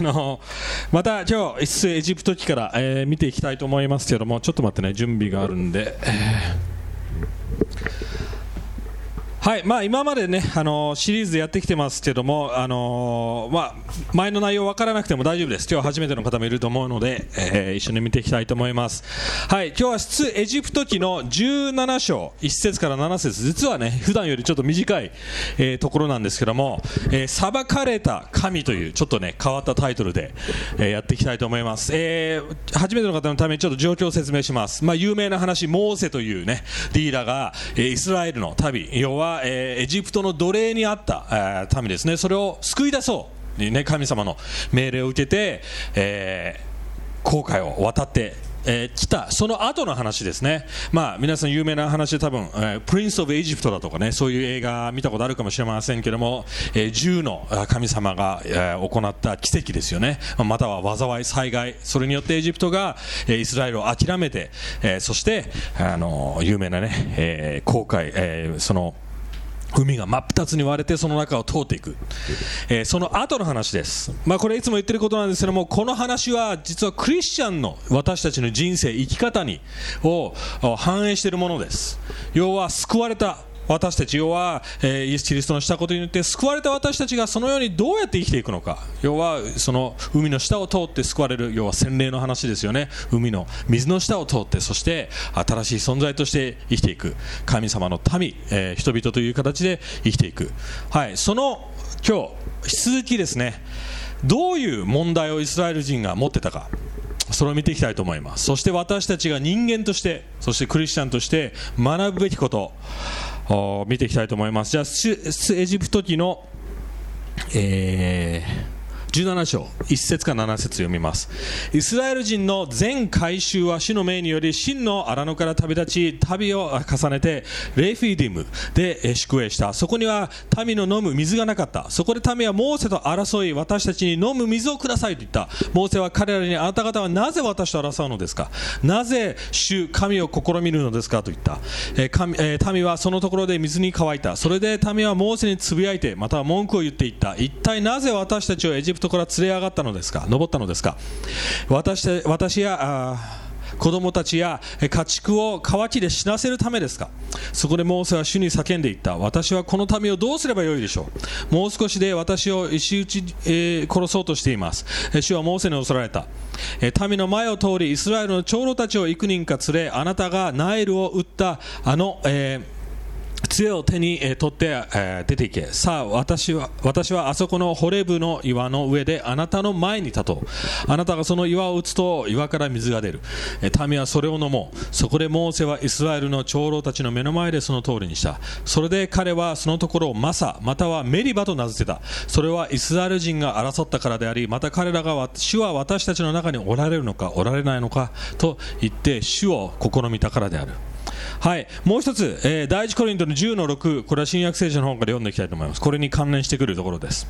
あのまた今日、一斉エジプト期から、えー、見ていきたいと思いますけども、ちょっと待ってね、準備があるんで。えーはいまあ、今までね、あのー、シリーズでやってきてますけども、あのー、まあ、前の内容分からなくても大丈夫です、今日初めての方もいると思うので、えー、一緒に見ていきたいと思います。はい、今日は出エジプト記の17章、1節から7節実はね、普段よりちょっと短い、えー、ところなんですけども、えー、裁かれた神という、ちょっとね、変わったタイトルで、えー、やっていきたいと思います。えー、初めての方のためにちょっと状況を説明します。まあ、有名な話、モーセというね、リーダーが、えー、イスラエルの旅、要は、えー、エジプトの奴隷にあった、えー、民ですね、それを救い出そうに、ね、神様の命令を受けて、えー、航海を渡ってえー、来たその後の話ですね、まあ、皆さん有名な話で多分、えー、プリンス・オブ・エジプトだとかねそういう映画見たことあるかもしれませんけども、えー、銃の神様が、えー、行った奇跡ですよねまたは災い災害それによってエジプトが、えー、イスラエルを諦めて、えー、そしてあの有名なね、えー、航海、えー、その海が真っ二つに割れてその中を通っていく、えー、その後の話です、まあ、これいつも言ってることなんですけどもこの話は実はクリスチャンの私たちの人生生き方にを反映しているものです。要は救われた私たち要は、え、イエス・キリストのしたことによって救われた私たちがそのようにどうやって生きていくのか。要はその海の下を通って救われる要は洗礼の話ですよね。海の水の下を通ってそして新しい存在として生きていく。神様の民、えー、人々という形で生きていく、はい、その今日引き続きですねどういう問題をイスラエル人が持ってたか。それを見ていきたいと思います。そして私たちが人間としてそしてクリスチャンとして学ぶべきこと。見ていきたいと思います。じゃあ、エジプト記の、えー17章1節か7節読みます。イスラエル人の全改宗は主の命により真の荒野から旅立ち旅を重ねてレイフィディムで宿営した。そこには民の飲む水がなかった。そこで民はモーセと争い私たちに飲む水をくださいと言った。モーセは彼らにあなた方はなぜ私と争うのですか？なぜ主神を試みるのですかと言った、え神え民はそのところで水に乾いた。それで民はモーセにつぶやいてまたは文句を言っていった。一体なぜ私たちをエジプトトから連れ上がったのですか？登ったのですか？私私や子供たちや家畜を渇きで死なせるためですか？そこでモーセは主に叫んでいった。私はこの民をどうすればよいでしょう？もう少しで私を石打ち、えー、殺そうとしています。主はモーセに恐られた。民の前を通りイスラエルの長老たちを幾人か連れあなたがナイルを打ったあの、えー杖を手に、取って、出ていけ。さあ私は私はあそこのホレブの岩の上であなたの前に立とう。あなたがその岩を打つと岩から水が出る、民はそれを飲もう。そこでモーセはイスラエルの長老たちの目の前でその通りにした。それで彼はそのところをマサまたはメリバと名付けた。それはイスラエル人が争ったからでありまた彼らが主は私たちの中におられるのかおられないのかと言って主を試みたからである。はい、もう一つ、えー、第一コリントの10の6、これは新約聖書の本から読んでいきたいと思います。これに関連してくるところです。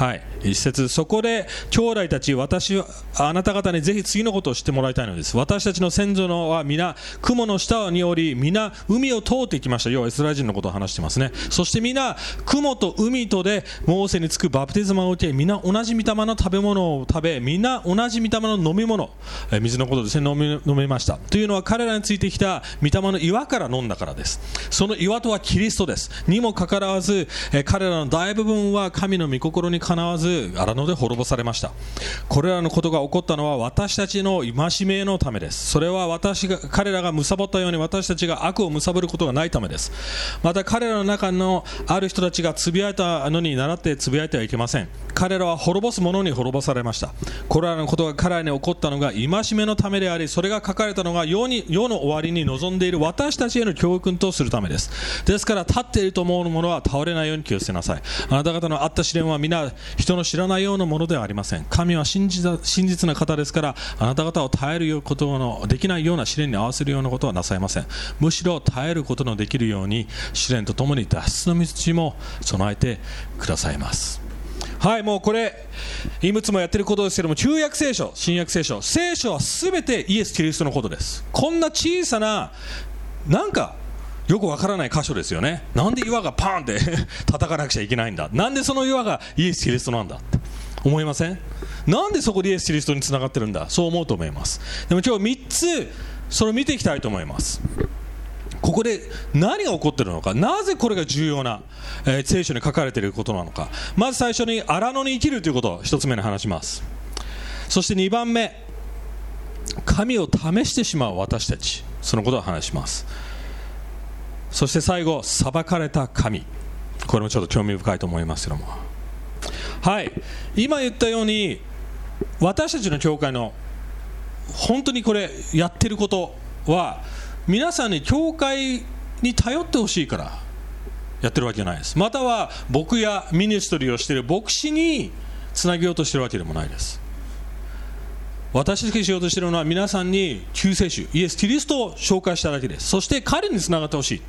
はい、一節そこで兄弟たち私はあなた方にぜひ次のことを知ってもらいたいのです。私たちの先祖のは皆雲の下におり皆海を通っていきました。要はイスラエル人のことを話してますね。そして皆雲と海とでモーセにつくバプテスマを受け皆同じ御霊の食べ物を食べ皆同じ御霊の飲み物、え水のことですね。飲み飲めました。というのは彼らについてきた御霊の岩から飲んだからです。その岩とはキリストです。にもかかわらず、え彼らの大部分は神の御心にかなわず荒野で滅ぼされました。これらのことが起こったのは私たちの戒めのためです。それは私が彼らが貪ったように私たちが悪を貪ることがないためです。また彼らの中のある人たちがつぶやいたのに倣ってつぶやいてはいけません。彼らは滅ぼす者に滅ぼされました。これらのことが彼らに起こったのが戒めのためでありそれが書かれたのが世に世の終わりに望んでいる私たちへの教訓とするためです。ですから立っていると思う者は倒れないように気をつけなさい。あなた方のあった試練は皆人の知らないようなものではありません。神は真実真実な方ですからあなた方を耐えることのできないような試練に合わせるようなことはなさいません。むしろ耐えることのできるように試練とともに脱出の道も備えてくださいます。はいもうこれいくつもやってることですけども旧約聖書新約聖書聖書は全てイエス・キリストのことです。こんな小さななんかよくわからない箇所ですよね。なんで岩がパーンって 叩かなくちゃいけないんだ？なんでその岩がイエス・キリストなんだ？って思いません？なんでそこでイエス・キリストにつながってるんだ？そう思うと思います。でも今日3つそれを見ていきたいと思います。ここで何が起こってるのか？なぜこれが重要な、えー、聖書に書かれていることなのか？まず最初に荒野に生きるということを1つ目に話します。そして2番目神を試してしまう私たち。そのことを話します。そして最後裁かれた神。これもちょっと興味深いと思いますけども。はい。今言ったように私たちの教会の本当にこれやってることは皆さんに教会に頼ってほしいからやってるわけじゃないです。または僕やミニストリーをしている牧師につなげようとしてるわけでもないです。私たちがしようとしているのは皆さんに救世主イエス・キリストを紹介しただけです。そして彼につながってほしい。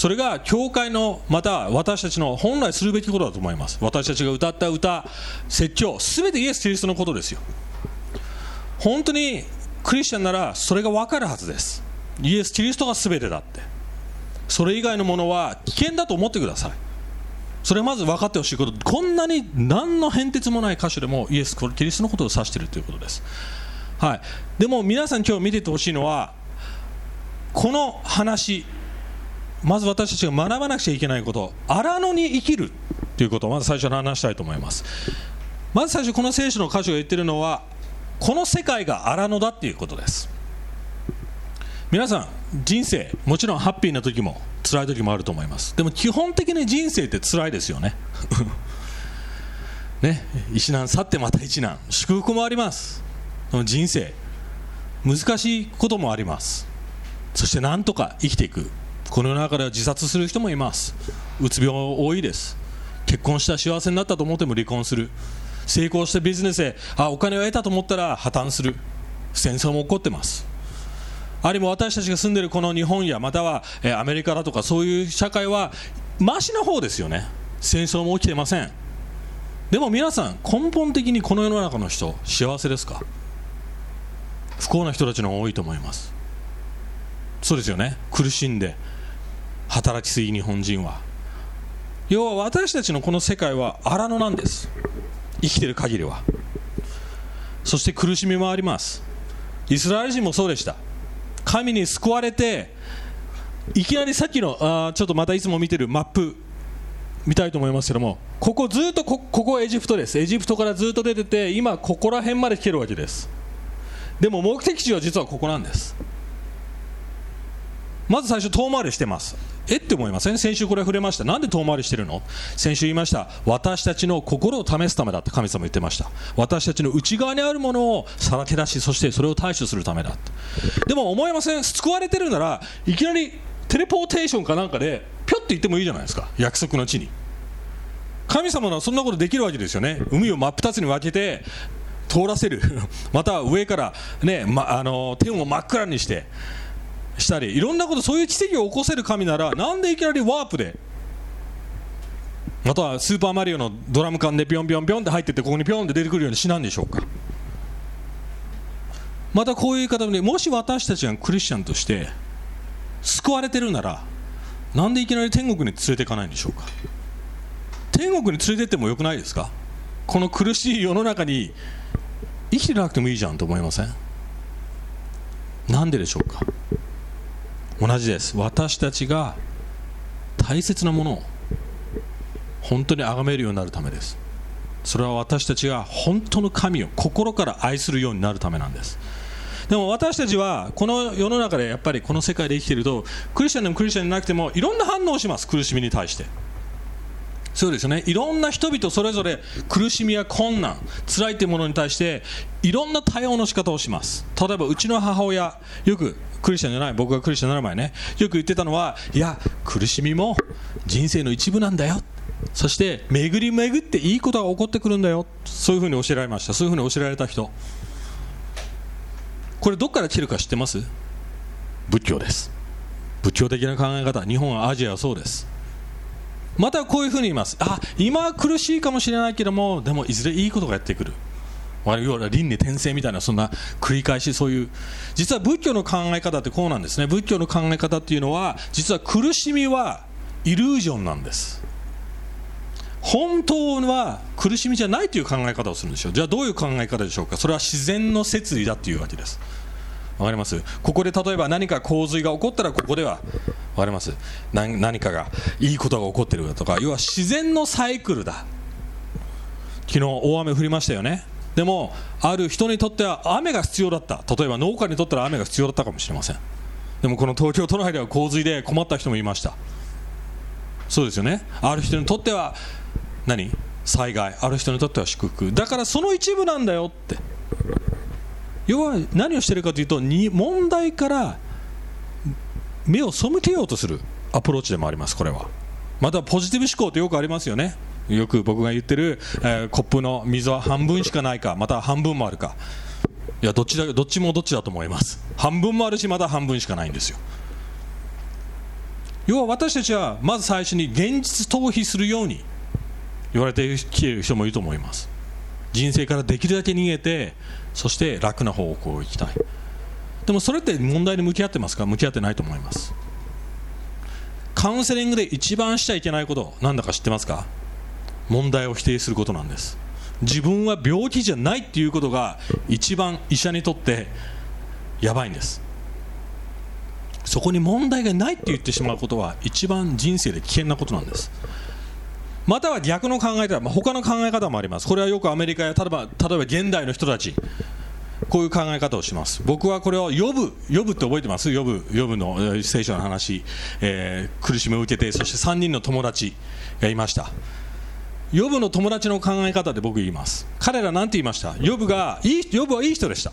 それが教会のまた私たちの本来するべきことだと思います。私たちが歌った歌説教すべてイエス・キリストのことですよ。本当にクリスチャンならそれが分かるはずです。イエス・キリストがすべてだって。それ以外のものは危険だと思ってください。それまず分かってほしいこと。こんなに何の変哲もない箇所でもイエス・キリストのことを指しているということです、はい、でも皆さん今日見ててほしいのはこの話まず私たちが学ばなくちゃいけないこと荒野に生きるということをまず最初に話したいと思います。まず最初この聖書の箇所が言ってるのはこの世界が荒野だっていうことです。皆さん人生もちろんハッピーな時も辛い時もあると思います。でも基本的に人生って辛いですよね。ね一難去ってまた一難。祝福もあります。人生難しいこともあります。そしてなんとか生きていく。この中では自殺する人もいます。うつ病多いです。結婚した幸せになったと思っても離婚する。成功したビジネスであお金を得たと思ったら破綻する。戦争も起こってます。あるいは私たちが住んでいるこの日本やまたは、えアメリカだとかそういう社会はマシな方ですよね。戦争も起きていません。でも皆さん根本的にこの世の中の人幸せですか？不幸な人たちの方が多いと思います。そうですよね。苦しんで働きすぎ日本人は。要は私たちのこの世界は荒野なんです。生きてる限りは。そして苦しみもあります。イスラエル人もそうでした。神に救われていきなりさっきのあちょっとまたいつも見てるマップ見たいと思いますけどもここずっとこここエジプトです。エジプトからずっと出てて今ここら辺まで来てるわけです。でも目的地は実はここなんです。まず最初遠回りしてます。えって思いません？先週これ触れました。なんで遠回りしてるの？先週言いました。私たちの心を試すためだって。神様言ってました。私たちの内側にあるものをさらけ出しそしてそれを対処するためだでも思いません？救われてるならいきなりテレポーテーションかなんかでぴょって行ってもいいじゃないですか。約束の地に。神様はそんなことできるわけですよね。海を真っ二つに分けて通らせる。また上からね、ま、あの天を真っ暗にしてしたりいろんなことそういう奇跡を起こせる神ならなんでいきなりワープでまたはスーパーマリオのドラム缶でピョンピョンピョンって入ってってここにピョンって出てくるようにしなんでしょうか。またこういう言い方でもし私たちがクリスチャンとして救われてるならなんでいきなり天国に連れていかないんでしょうか。天国に連れてってもよくないですか。この苦しい世の中に生きてなくてもいいじゃんと思いません。なんででしょうか。同じです。私たちが大切なものを本当に崇めるようになるためです。それは私たちが本当の神を心から愛するようになるためなんです。でも私たちはこの世の中でやっぱりこの世界で生きているとクリスチャンでもクリスチャンでなくてもいろんな反応をします。苦しみに対して。そうですよね。いろんな人々それぞれ苦しみや困難辛いというものに対していろんな対応の仕方をします。例えばうちの母親よくクリスチャンじゃない僕がクリスチャンになる前ねよく言ってたのはいや苦しみも人生の一部なんだよ。そして巡り巡っていいことが起こってくるんだよ。そういうふうに教えられました。そういうふうに教えられた人。これどっから来てるか知ってます？仏教です。仏教的な考え方。日本アジアはそうですまたこういうふうに言います。あ今は苦しいかもしれないけどもでもいずれいいことがやってくる。要は輪廻転生みたいなそんな繰り返しそういう。実は仏教の考え方ってこうなんですね。仏教の考え方っていうのは実は苦しみはイリュージョンなんです。本当は苦しみじゃないという考え方をするんですよ。じゃあどういう考え方でしょうか。それは自然の摂理だというわけです。わかります。ここで例えば何か洪水が起こったらここではわかります。何かがいいことが起こってるだとか要は自然のサイクルだ。昨日大雨降りましたよね。でもある人にとっては雨が必要だった。例えば農家にとったら雨が必要だったかもしれません。でもこの東京都内では洪水で困った人もいました。そうですよね。ある人にとっては何？災害。ある人にとっては祝福。だからその一部なんだよって。要は何をしているかというと問題から目を背けようとするアプローチでもありますこれは。またポジティブ思考ってよくありますよね。よく僕が言ってる、えー、コップの水は半分しかないかまた半分もあるか。いやどっちだどっちもどっちだと思います。半分もあるしまだ半分しかないんですよ。要は私たちはまず最初に現実逃避するように言われてきている人もいると思います。人生からできるだけ逃げてそして楽な方向を行きたい。でもそれって問題に向き合ってますか？向き合ってないと思います。カウンセリングで一番しちゃいけないことなんだか知ってますか？問題を否定することなんです。自分は病気じゃないっていうことが一番医者にとってやばいんです。そこに問題がないって言ってしまうことは一番人生で危険なことなんです。または逆の考え方、まあ、他の考え方もあります。これはよくアメリカや例えば例えば現代の人たちこういう考え方をします。僕はこれを呼ぶ呼ぶって覚えてます？呼ぶ呼ぶの聖書の話、えー、苦しみを受けてそして3人の友達がいました。ヨブの友達の考え方で僕言います。彼ら何て言いました？ヨブがいいヨブはいい人でした。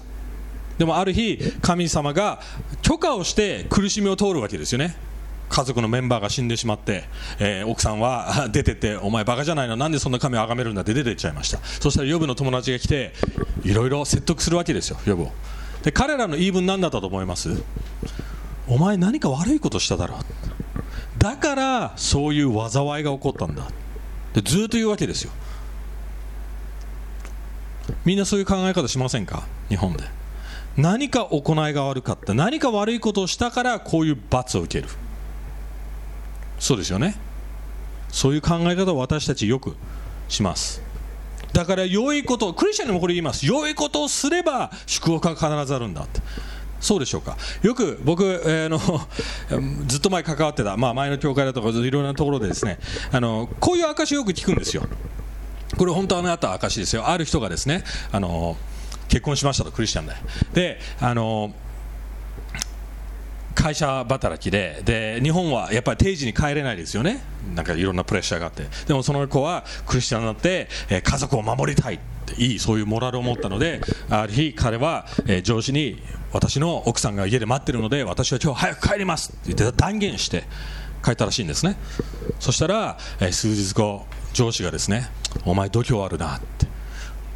でもある日神様が許可をして苦しみを通るわけですよね。家族のメンバーが死んでしまって、えー、奥さんは 出てってお前バカじゃないの？なんでそんな神を崇めるんだ？って出てっちゃいました。そしたらヨブの友達が来ていろいろ説得するわけですよヨブを。で彼らの言い分何だったと思います？お前何か悪いことしただろう？だからそういう災いが起こったんだ。でずっと言うわけですよ。みんなそういう考え方しませんか？日本で。何か行いが悪かった。何か悪いことをしたからこういう罰を受ける。そうですよね。そういう考え方を私たちよくします。だから良いことクリスチャンにもこれ言います。良いことをすれば祝福が必ずあるんだって。そうでしょうか。よく僕、えー、の ずっと前関わってた、まあ、前の教会だとかいろんなところでですねあのこういう証をよく聞くんですよ。これ本当にあった証ですよ。ある人がですねあの結婚しましたとクリスチャンで。であの会社働きでで日本はやっぱり定時に帰れないですよね。なんかいろんなプレッシャーがあって。でもその子はクリスチャンになって、え、家族を守りたいっていいそういうモラルを持ったのである日彼は、え、上司に私の奥さんが家で待ってるので私は今日早く帰りますって言って断言して帰ったらしいんですね。そしたら、え、数日後上司がですねお前度胸あるなって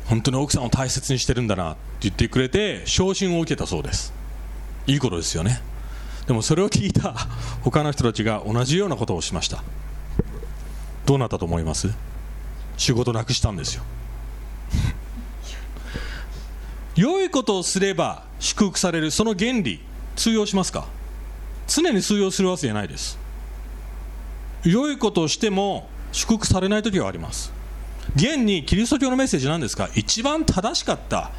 本当に奥さんを大切にしてるんだなって言ってくれて昇進を受けたそうです。いいことですよね。でもそれを聞いた 他の人たちが同じようなことをしました。どうなったと思います？仕事なくしたんですよ。良いことをすれば祝福される。その原理通用しますか？常に通用するわけじゃないです。良いことをしても祝福されない時はあります。現にキリスト教のメッセージなんですか？一番正しかった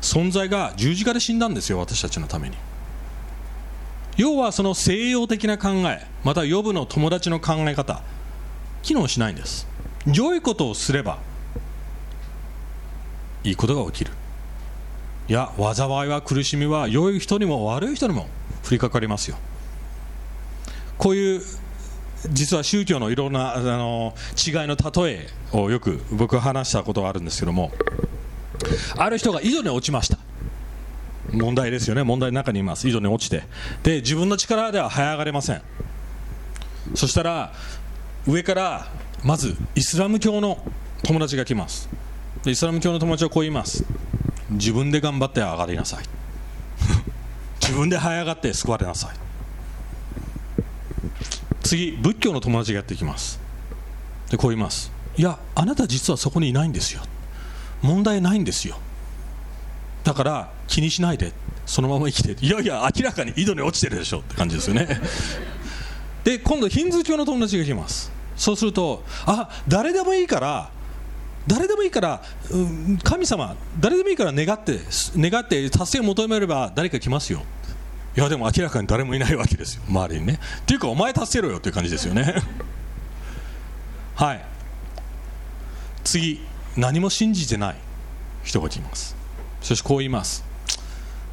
存在が十字架で死んだんですよ私たちのために。要はその西洋的な考えまた予部の友達の考え方機能しないんです。良いことをすればいいことが起きる。いや災いは苦しみは良い人にも悪い人にも降りかかりますよ。こういう実は宗教のいろんなあの違いの例えをよく僕は話したことがあるんですけどもある人が井戸に落ちました。問題ですよね。問題の中にいます。井戸に落ちて。で自分の力では這い上がれません。そしたら上からまずイスラム教の友達が来ます。イスラム教の友達はこう言います。自分で頑張って上がりなさい。自分で這い上がって救われなさい。次仏教の友達がやってきます。でこう言います。いやあなた実はそこにいないんですよ。問題ないんですよ。だから気にしないでそのまま生きていやいや明らかに井戸に落ちてるでしょって感じですよね で今度ヒンズー教の友達が来ますそうするとあ誰でもいいから誰でもいいから、うん神様、誰でもいいから願って、願って達成を求めれば誰か来ますよ。いや、でも明らかに誰もいないわけですよ、周りにね。っていうか、お前達成ろよっていう感じですよね。はい。次、何も信じてない人が来ます。そしてこう言います。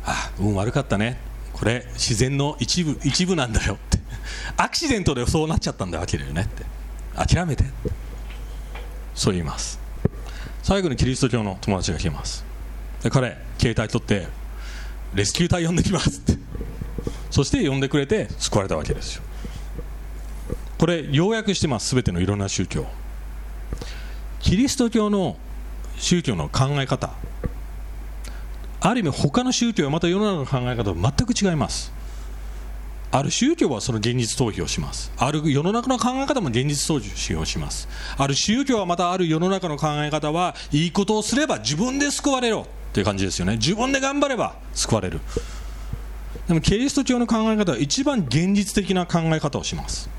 あ、運悪かったね。これ、自然の一部、一部なんだよって。アクシデントでそうなっちゃったんだわけだよねって。諦めて。そう言います。最後にキリスト教の友達が来ますで彼携帯取ってレスキュー隊呼んできますってそして呼んでくれて救われたわけですよこれ要約してます全てのいろんな宗教キリスト教の宗教の考え方ある意味他の宗教はまた世の中の考え方は全く違いますある宗教はその現実逃避をします。ある世の中の考え方も現実逃避をします。ある宗教はまたある世の中の考え方はいいことをすれば自分で救われろっていう感じですよね。自分で頑張れば救われる。でもキリスト教の考え方は一番現実的な考え方をします。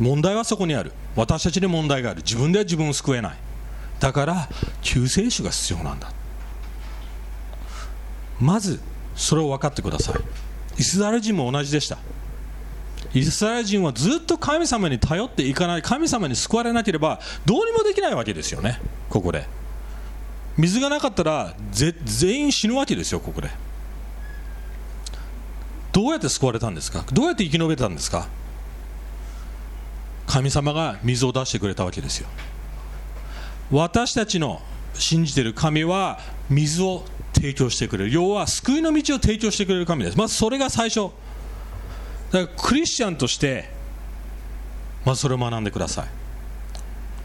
問題はそこにある。私たちに問題がある。自分では自分を救えない。だから救世主が必要なんだ。まずそれを分かってください。イスラエル人も同じでした。イスラエル人はずっと神様に頼っていかない、神様に救われなければどうにもできないわけですよね、ここで。水がなかったら全員死ぬわけですよ、ここで。どうやって救われたんですか？どうやって生き延びたんですか？神様が水を出してくれたわけですよ。私たちの信じている神は水を提供してくれる。要は救いの道を提供してくれる神です。まずそれが最初。だからクリスチャンとしてまずそれを学んでください。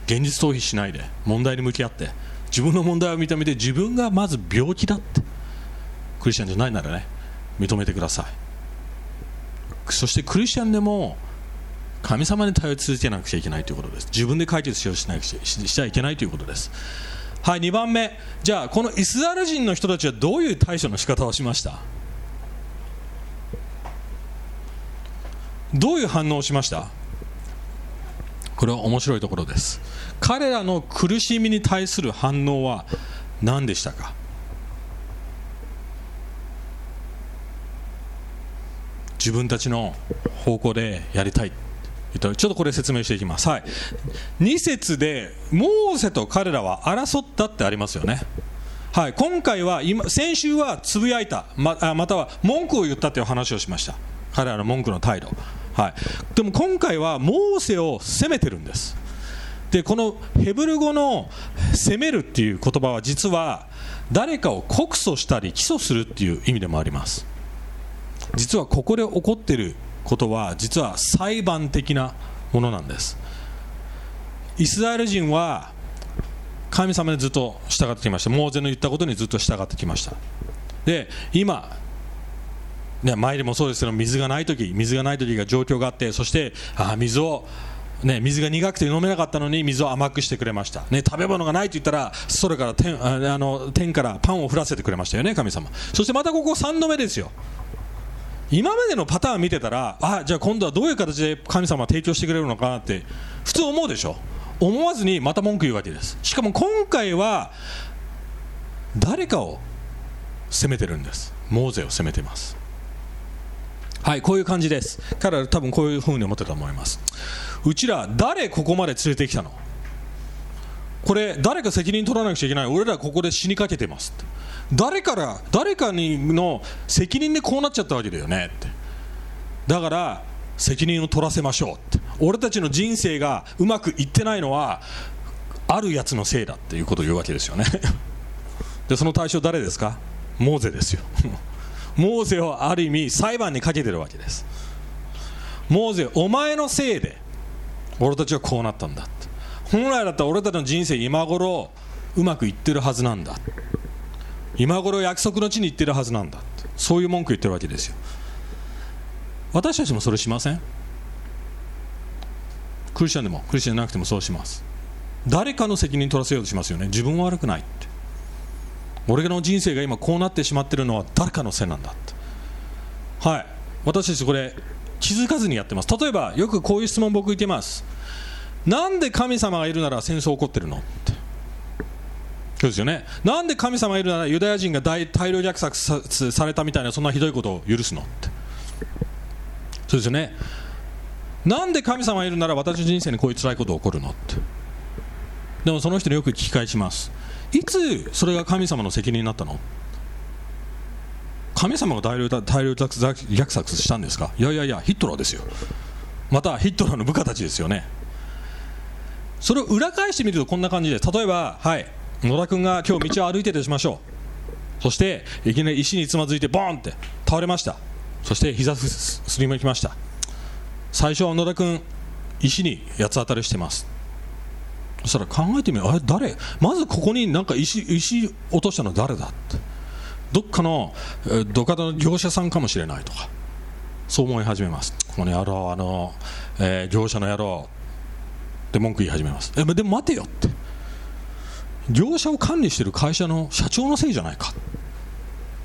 現実逃避しないで。問題に向き合って。自分の問題を認めて自分がまず病気だって。クリスチャンじゃないならね認めてください。そしてクリスチャンでも神様に頼り続けなくちゃいけないということです。自分で解決しようしなくちゃしちゃいけないということです。はい2番目。じゃあこのイスラエル人の人たちはどういう対処の仕方をしました？どういう反応をしました？これは面白いところです。彼らの苦しみに対する反応は何でしたか？自分たちの方向でやりたい。ちょっとこれ説明していきます、はい、2節でモーセと彼らは争ったってありますよね、はい、今回は今先週はつぶやいた。ままたは文句を言ったという話をしました。彼らの文句の態度、はい、でも今回はモーセを責めてるんです。でこのヘブル語の責めるっていう言葉は実は誰かを告訴したり起訴するっていう意味でもあります。実はここで起こってることは実は裁判的なものなんです。イスラエル人は神様にずっと従ってきました。モーゼの言ったことにずっと従ってきました。で今ね、前でもそうですけど水がない時水がない時が状況があってそしてあ水をね、水が苦くて飲めなかったのに水を甘くしてくれました、ね、食べ物がないと言ったら空から天あの天からパンを降らせてくれましたよね神様。そしてまたここ3度目ですよ。今までのパターン見てたらあじゃあ今度はどういう形で神様は提供してくれるのかなって普通思うでしょ？思わずにまた文句言うわけです。しかも今回は誰かを責めてるんです。モーゼを責めてます。はいこういう感じです。彼ら多分こういうふうに思ってたと思います。うちら誰ここまで連れてきたの？これ誰か責任取らなくちゃいけない。俺らここで死にかけてますって。誰から誰かにの責任でこうなっちゃったわけだよねって。だから責任を取らせましょうって。俺たちの人生がうまくいってないのはあるやつのせいだっていうことを言うわけですよね。でその対象誰ですか？モーゼですよ。モーゼをある意味裁判にかけてるわけです。モーゼお前のせいで俺たちはこうなったんだって。本来だったら俺たちの人生今頃うまくいってるはずなんだ今頃約束の地に行ってるはずなんだそういう文句言ってるわけですよ。私たちもそれしません？クリスチャンでもクリスチャンじゃなくてもそうします。誰かの責任取らせようとしますよね。自分は悪くないって。俺の人生が今こうなってしまってるのは誰かのせいなんだって。はい。私たちこれ気づかずにやってます。例えばよくこういう質問僕言ってます。なんで神様がいるなら戦争起こってるのって。そうですよね。なんで神様いるならユダヤ人が大大量虐殺されたみたいなそんなひどいことを許すの？って。そうですよね。なんで神様いるなら私の人生にこういう辛いことが起こるの？って。でもその人によく聞き返します。いつそれが神様の責任になったの？神様が大量大量虐殺したんですか？いやいやいやヒットラーですよ。またヒットラーの部下たちですよね。それを裏返してみるとこんな感じで例えばはい。野田君が今日道を歩いてとしましょう。そしていきなり石につまずいてボーンって倒れました。そして膝すりむきました。最初は野田君石に八つ当たりしてます。そしたら考えてみよう。あれ誰？まずここになんか石石落としたの誰だって。どっかのどっかの業者さんかもしれないとか。そう思い始めます。この野郎あの、えー、業者の野郎って文句言い始めます。えでも待てよって。業者を管理している会社の社長のせいじゃないか。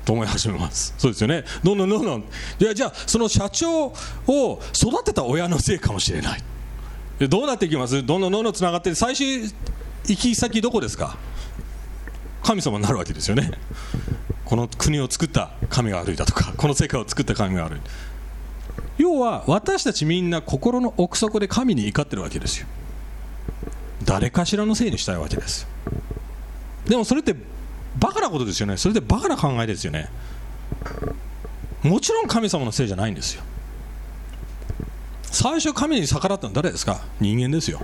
と思い始めます。そうですよね。どんどんどんどん。いやじゃあその社長を育てた親のせいかもしれない。どうなっていきます？どんどんどんどんつながって最終行き先どこですか？神様になるわけですよね。この国を作った神が悪いだとかこの世界を作った神が悪い要は私たちみんな心の奥底で神に怒ってるわけですよ。誰かしらのせいにしたいわけです。でもそれってバカなことですよね。それってバカな考えですよね。もちろん神様のせいじゃないんですよ。最初神に逆らったのは誰ですか？人間ですよ。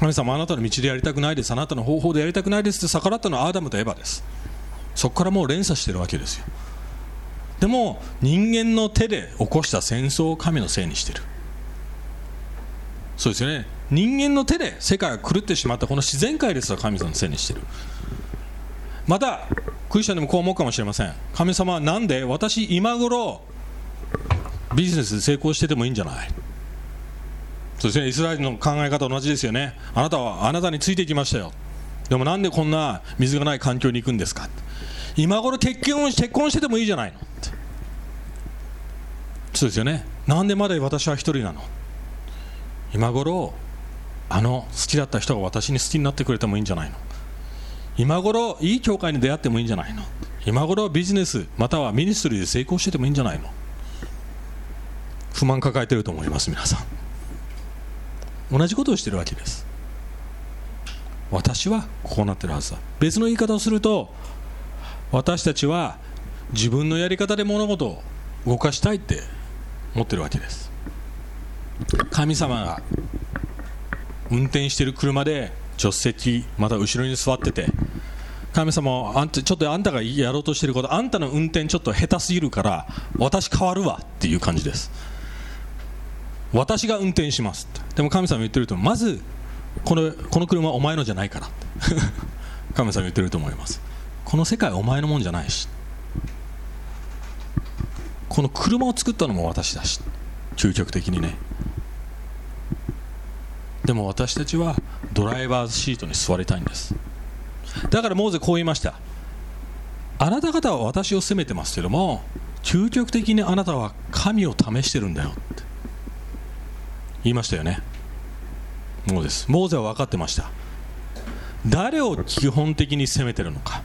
神様あなたの道でやりたくないです。あなたの方法でやりたくないです。って逆らったのはアダムとエバです。そこからもう連鎖してるわけですよ。でも人間の手で起こした戦争を神のせいにしてる。そうですよね。人間の手で世界が狂ってしまったこの自然界ですら神様のせいにしてる。またクリスチャンでもこう思うかもしれません。神様はなんで私今頃ビジネスで成功しててもいいんじゃない？そうですねイスラエルの考え方同じですよね。あなたはあなたについていきましたよ。でもなんでこんな水がない環境に行くんですか？今頃結婚結婚しててもいいじゃないのそうですよね。なんでまだ私は一人なの？今頃あの好きだった人が私に好きになってくれてもいいんじゃないの？今頃いい教会に出会ってもいいんじゃないの？今頃ビジネスまたはミニストリーで成功しててもいいんじゃないの？不満抱えてると思います皆さん。同じことをしてるわけです。私はこうなってるはずだ。別の言い方をすると私たちは自分のやり方で物事を動かしたいって思ってるわけです。神様が運転してる車で助手席また後ろに座ってて。神様あんたちょっとあんたがやろうとしてることあんたの運転ちょっと下手すぎるから私変わるわっていう感じです。私が運転しますでも神様言ってるとまずこのこの車はお前のじゃないから 神様言ってると思います。この世界はお前のもんじゃないし。この車を作ったのも私だし究極的にね。でも私たちはドライバーズシートに座りたいんです。だからモーゼこう言いました。あなた方は私を責めてますけども究極的にあなたは神を試してるんだよって。言いましたよね。モーゼですモーゼは分かってました。誰を基本的に責めてるのか。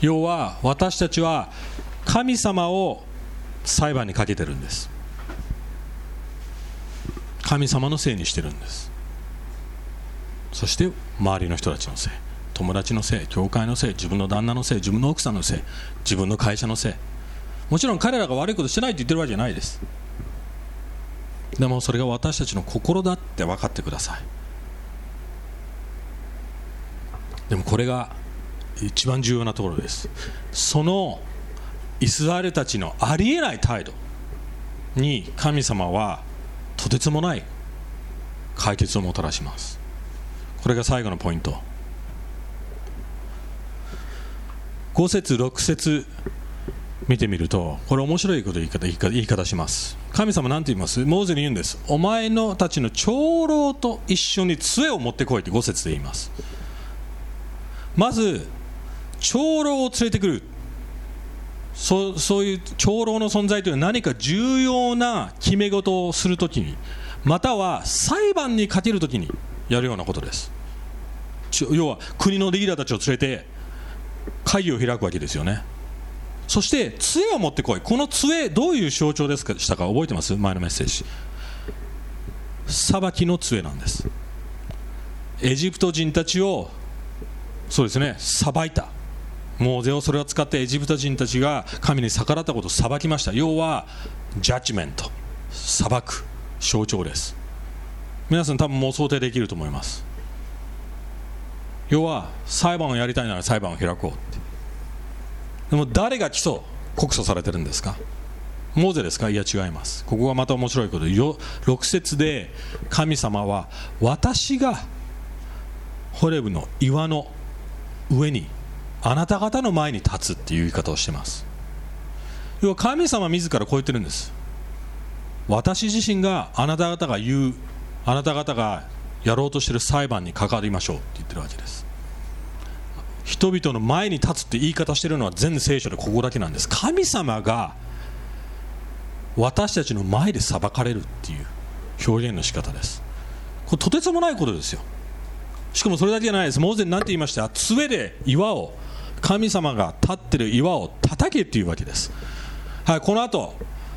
要は私たちは神様を裁判にかけてるんです。神様のせいにしてるんです。そして周りの人たちのせい。友達のせい教会のせい自分の旦那のせい自分の奥さんのせい自分の会社のせい。もちろん彼らが悪いことしてないって言ってるわけじゃないです。でもそれが私たちの心だって分かってください。でもこれが一番重要なところです。そのイスラエルたちのありえない態度に神様はとてつもない解決をもたらします。これが最後のポイント。5節6節見てみるとこれ面白いこと言い方言い方言い方します。神様何て言います？モーゼに言うんです。お前のたちの長老と一緒に杖を持ってこいって5節で言います。まず長老を連れてくる。そそういう長老の存在というのは何か重要な決め事をするときにまたは裁判にかけるときにやるようなことです。要は国のリーダーたちを連れて会議を開くわけですよね。そして杖を持ってこい。この杖どういう象徴ですかしたか覚えてます？前のメッセージ。裁きの杖なんです。エジプト人たちをそうですね裁いた。モーゼをそれを使ってエジプト人たちが神に逆らったことを裁きました。要はジャッジメント。裁く象徴です。皆さん多分もう想定できると思います。要は裁判をやりたいなら裁判を開こうって。でも誰が起訴告訴されてるんですか？モーゼですか？いや違います。ここがまた面白いこと。よ6節で神様は私がホレブの岩の上にあなた方の前に立つっていう言い方をしてます。要は神様自らこう言ってるんです。私自身があなた方が言うあなた方がやろうとしてる裁判に関わりましょうって言ってるわけです。人々の前に立つって言い方してるのは全聖書でここだけなんです。神様が私たちの前で裁かれるっていう表現の仕方です。これとてつもないことですよ。しかもそれだけじゃないです。モーゼに何て言いました？杖で岩を神様が立ってる岩を叩けっていうわけです。はいこの後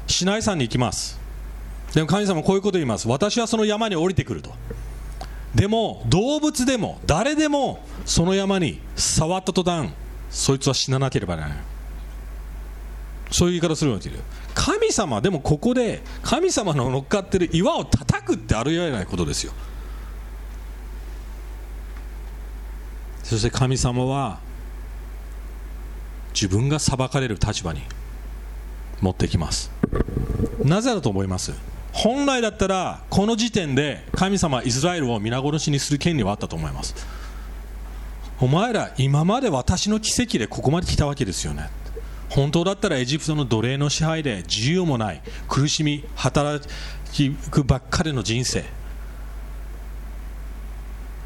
シナイ山に行きます。でも神様こういうこと言います。私はその山に降りてくると。でも動物でも誰でもその山に触った途端そいつは死ななければならない。そういう言い方するわけで神様でもここで神様の乗っかってる岩を叩くってありえないことですよ。そして神様は自分が裁かれる立場に持ってきます。なぜだと思います？本来だったらこの時点で神様イスラエルを皆殺しにする権利はあったと思います。お前ら今まで私の奇跡でここまで来たわけですよね。本当だったらエジプトの奴隷の支配で自由もない苦しみ働くばっかりの人生。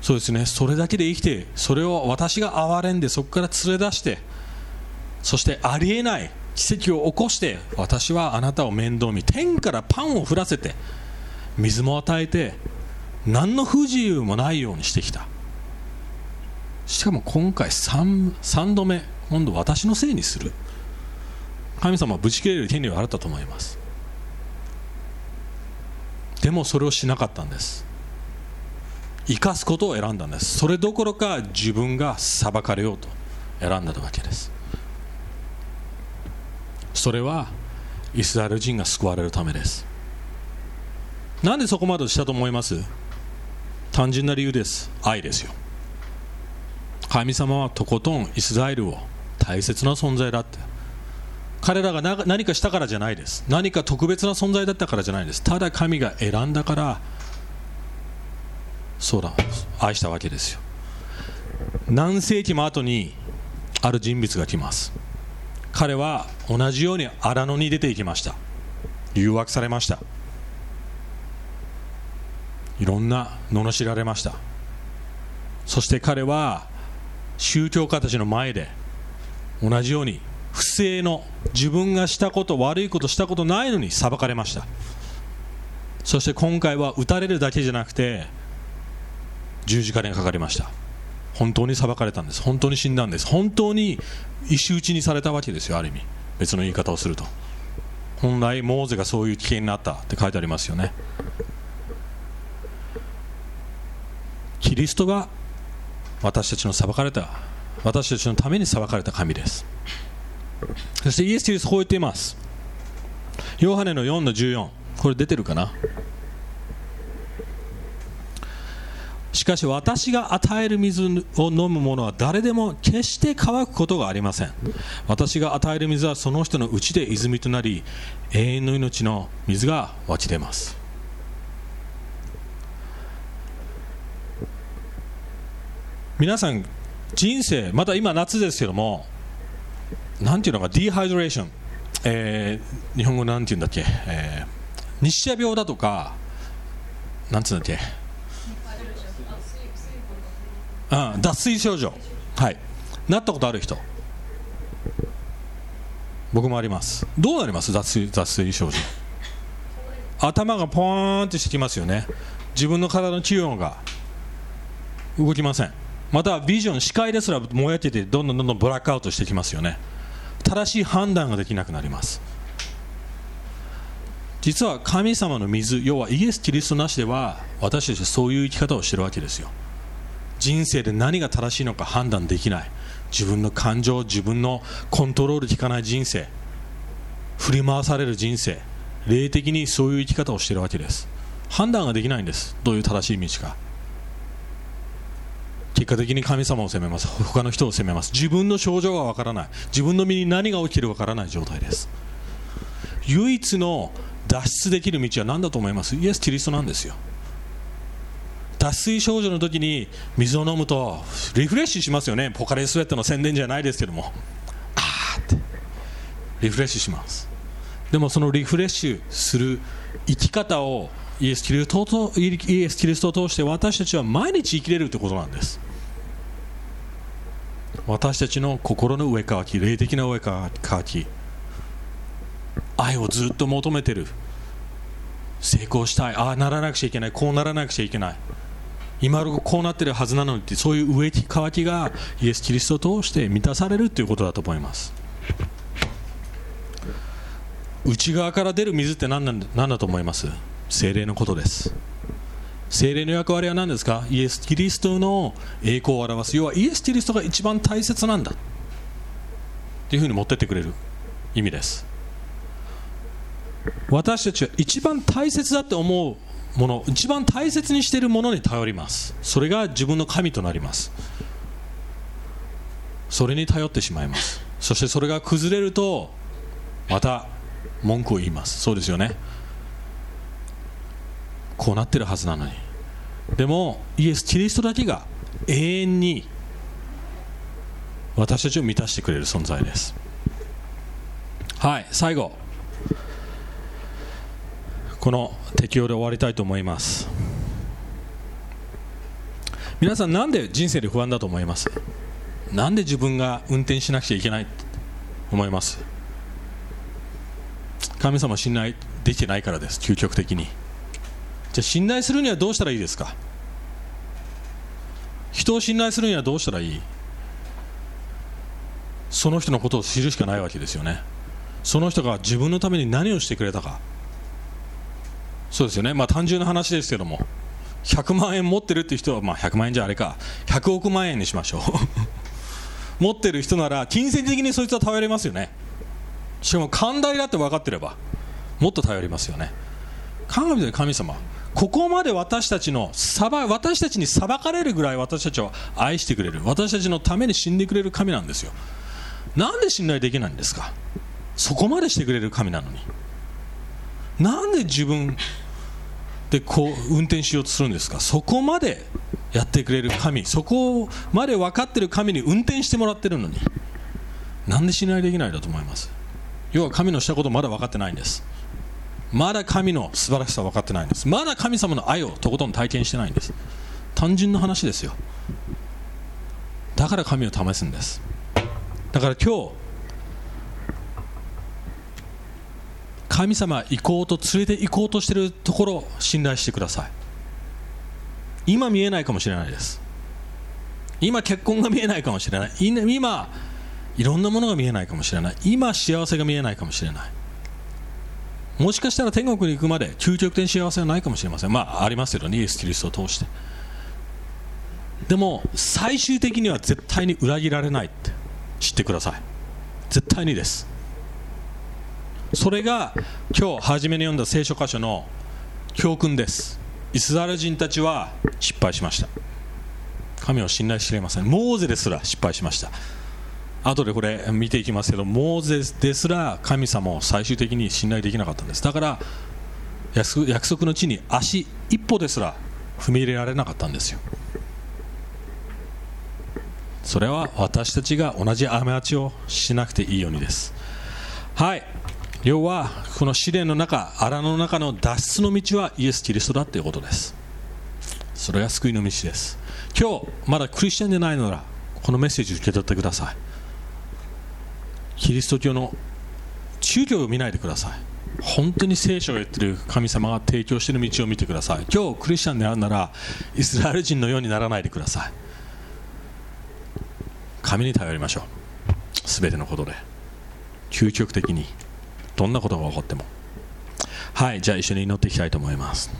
そうですね。それだけで生きてそれを私が憐れんでそこから連れ出してそしてありえない奇跡を起こして私はあなたを面倒見天からパンを降らせて水も与えて何の不自由もないようにしてきた。しかも今回 3, 3度目今度私のせいにする。神様はぶち切れる権利はあったと思います。でもそれをしなかったんです。生かすことを選んだんです。それどころか自分が裁かれようと選んだわけです。それはイスラエル人が救われるためです。なんでそこまでしたと思います？単純な理由です。愛ですよ。神様はとことんイスラエルを大切な存在だって。彼らが何かしたからじゃないです。何か特別な存在だったからじゃないです。ただ神が選んだからそうだ愛したわけですよ。何世紀も後にある人物が来ます。彼は同じように荒野に出ていきました。誘惑されました。いろんな罵られました。そして彼は宗教家たちの前で同じように不正の自分がしたこと悪いことしたことないのに裁かれました。そして今回は撃たれるだけじゃなくて十字架にかかりました。本当に裁かれたんです。本当に死んだんです。本当に石打ちにされたわけですよある意味。別の言い方をすると。本来モーゼがそういう危険になったって書いてありますよね。キリストが私たちの裁かれた私たちのために裁かれた神です。そしてイエス・キリストこう言っています。ヨハネの4の14これ出てるかな？しかし私が与える水を飲む者は誰でも決して乾くことがありません。私が与える水はその人のうちで泉となり永遠の命の水が湧き出ます。皆さん人生また今夏ですけどもなんていうのかディハイドレーション、えー、日本語なんていうんだっけ、えー、日射病だとかなんつうんだっけ？うん、脱水症状。はい。なったことある人。僕もあります。どうなります？脱水脱水症状。頭がポーンとしてきますよね。自分の体の治療が。動きません。またビジョン視界ですら燃えててどんどんどんどんブラックアウトしてきますよね。正しい判断ができなくなります。実は神様の水要はイエス・キリストなしでは私たちはそういう生き方をしているわけですよ。人生で何が正しいのか判断できない。自分の感情自分のコントロール効かない人生。振り回される人生。霊的にそういう生き方をしているわけです。判断ができないんです。どういう正しい道か。結果的に神様を責めます。他の人を責めます。自分の症状がわからない。自分の身に何が起きるかわからない状態です。唯一の脱出できる道は何だと思います？イエス・キリストなんですよ。脱水症状の時に水を飲むとリフレッシュしますよね。ポカレスウェットの宣伝じゃないですけども。あーって。リフレッシュします。でもそのリフレッシュする生き方をイエス・キリストとイエスキリストを通して私たちは毎日生きれるということなんです。私たちの心の上かき霊的な上かき愛をずっと求めてる。成功したい。ああならなくちゃいけない。こうならなくちゃいけない。今頃こうなってるはずなのにってそういう上乾きがイエス・キリストを通して満たされるということだと思います。内側から出る水って何なん何だと思います？精霊のことです。精霊の役割は何ですか？イエス・キリストの栄光を表す。要はイエス・キリストが一番大切なんだ。っていうふうに持ってってくれる意味です。私たちは一番大切だって思うもの一番大切にしているものに頼ります。それが自分の神となります。それに頼ってしまいます。そしてそれが崩れるとまた文句を言います。そうですよね。こうなってるはずなのに。でもイエス・キリストだけが永遠に私たちを満たしてくれる存在です。はい最後。この適用で終わりたいと思います。皆さんなんで人生で不安だと思います？なんで自分が運転しなくちゃいけないと思います？神様信頼できてないからです究極的に。じゃあ信頼するにはどうしたらいいですか？人を信頼するにはどうしたらいい？その人のことを知るしかないわけですよね。その人が自分のために何をしてくれたか。そうですよね。まあ単純な話ですけども。100万円持ってるっていう人は、まあ、100万円じゃあれか。100億万円にしましょう。持ってる人なら金銭的にそいつは頼れますよね。しかも寛大だって分かってればもっと頼りますよね。神で神様ここまで私たちの裁私たちに裁かれるぐらい私たちを愛してくれる。私たちのために死んでくれる神なんですよ。なんで信頼できないんですか？そこまでしてくれる神なのに。なんで自分でこう運転しようとするんですか？そこまでやってくれる神そこまで分かってる神に運転してもらってるのに。なんで信頼できないだと思います？要は神のしたことまだ分かってないんです。まだ神の素晴らしさ分かってないんです。まだ神様の愛をとことん体験してないんです。単純な話ですよ。だから神を試すんです。だから今日神様行こうと連れて行こうとしているところを信頼してください。今見えないかもしれないです。今結婚が見えないかもしれない。今いろんなものが見えないかもしれない。今幸せが見えないかもしれない。もしかしたら天国に行くまで究極的に幸せはないかもしれません。まあありますけどね。イエス・キリストを通して。でも最終的には絶対に裏切られないって知ってください。絶対にです。それが今日初めに読んだ聖書箇所の教訓です。イスラエル人たちは失敗しました。神を信頼しきれません。モーゼですら失敗しました。後でこれ見ていきますけどモーゼですら神様を最終的に信頼できなかったんです。だから約束の地に足一歩ですら踏み入れられなかったんですよ。それは私たちが同じ過ちをしなくていいようにです。はい。要はこの試練の中荒野の中の脱出の道はイエス・キリストだということです。それが救いの道です。今日まだクリスチャンでないならこのメッセージを受け取ってください。キリスト教の宗教を見ないでください。本当に聖書が言ってる神様が提供している道を見てください。今日クリスチャンであるならイスラエル人のようにならないでください。神に頼りましょう。全てのことで。究極的に。どんなことが起こっても。はいじゃあ一緒に祈っていきたいと思います。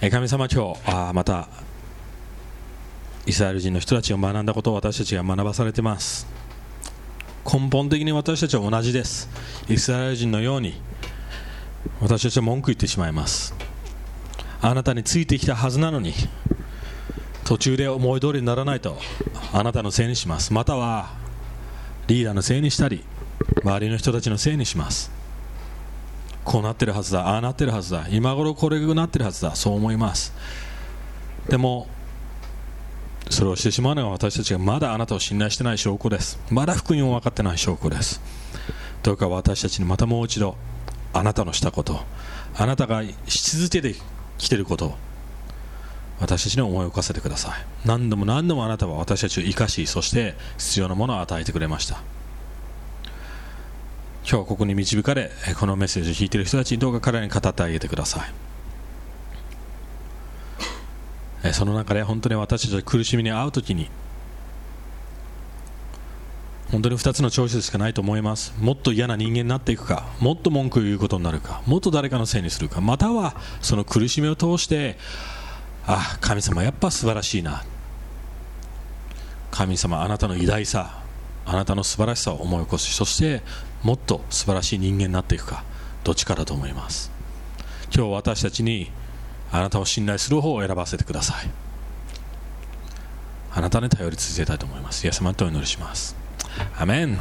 え神様今日あまたイスラエル人の人たちが学んだことを私たちが学ばされています。根本的に私たちは同じです。イスラエル人のように私たちは文句言ってしまいます。あなたについてきたはずなのに途中で思い通りにならないとあなたのせいにします。またはリーダーのせいにしたり周りの人たちのせいにします。こうなってるはずだ。ああなってるはずだ。今頃これがなってるはずだ。そう思います。でもそれをしてしまうのが私たちがまだあなたを信頼してない証拠です。まだ福音を分かってない証拠です。どうか私たちにまたもう一度あなたのしたことあなたがし続けてきていることを私たちに思い起こさせてください。何度も何度もあなたは私たちを生かしそして必要なものを与えてくれました。今日ここに導かれこのメッセージを聞いている人たちにどうか彼らに語ってあげてください。その中で本当に私たちが苦しみに遭う時に本当に2つのチョイスしかないと思います。もっと嫌な人間になっていくかもっと文句を言うことになるかもっと誰かのせいにするかまたはその苦しみを通してあ神様やっぱ素晴らしいな。神様あなたの偉大さあなたの素晴らしさを思い起こしそしてもっと素晴らしい人間になっていくかどっちかだと思います。今日私たちにあなたを信頼する方を選ばせてください。あなたに頼り続けたいと思います。イエス様とお祈りします。アメン。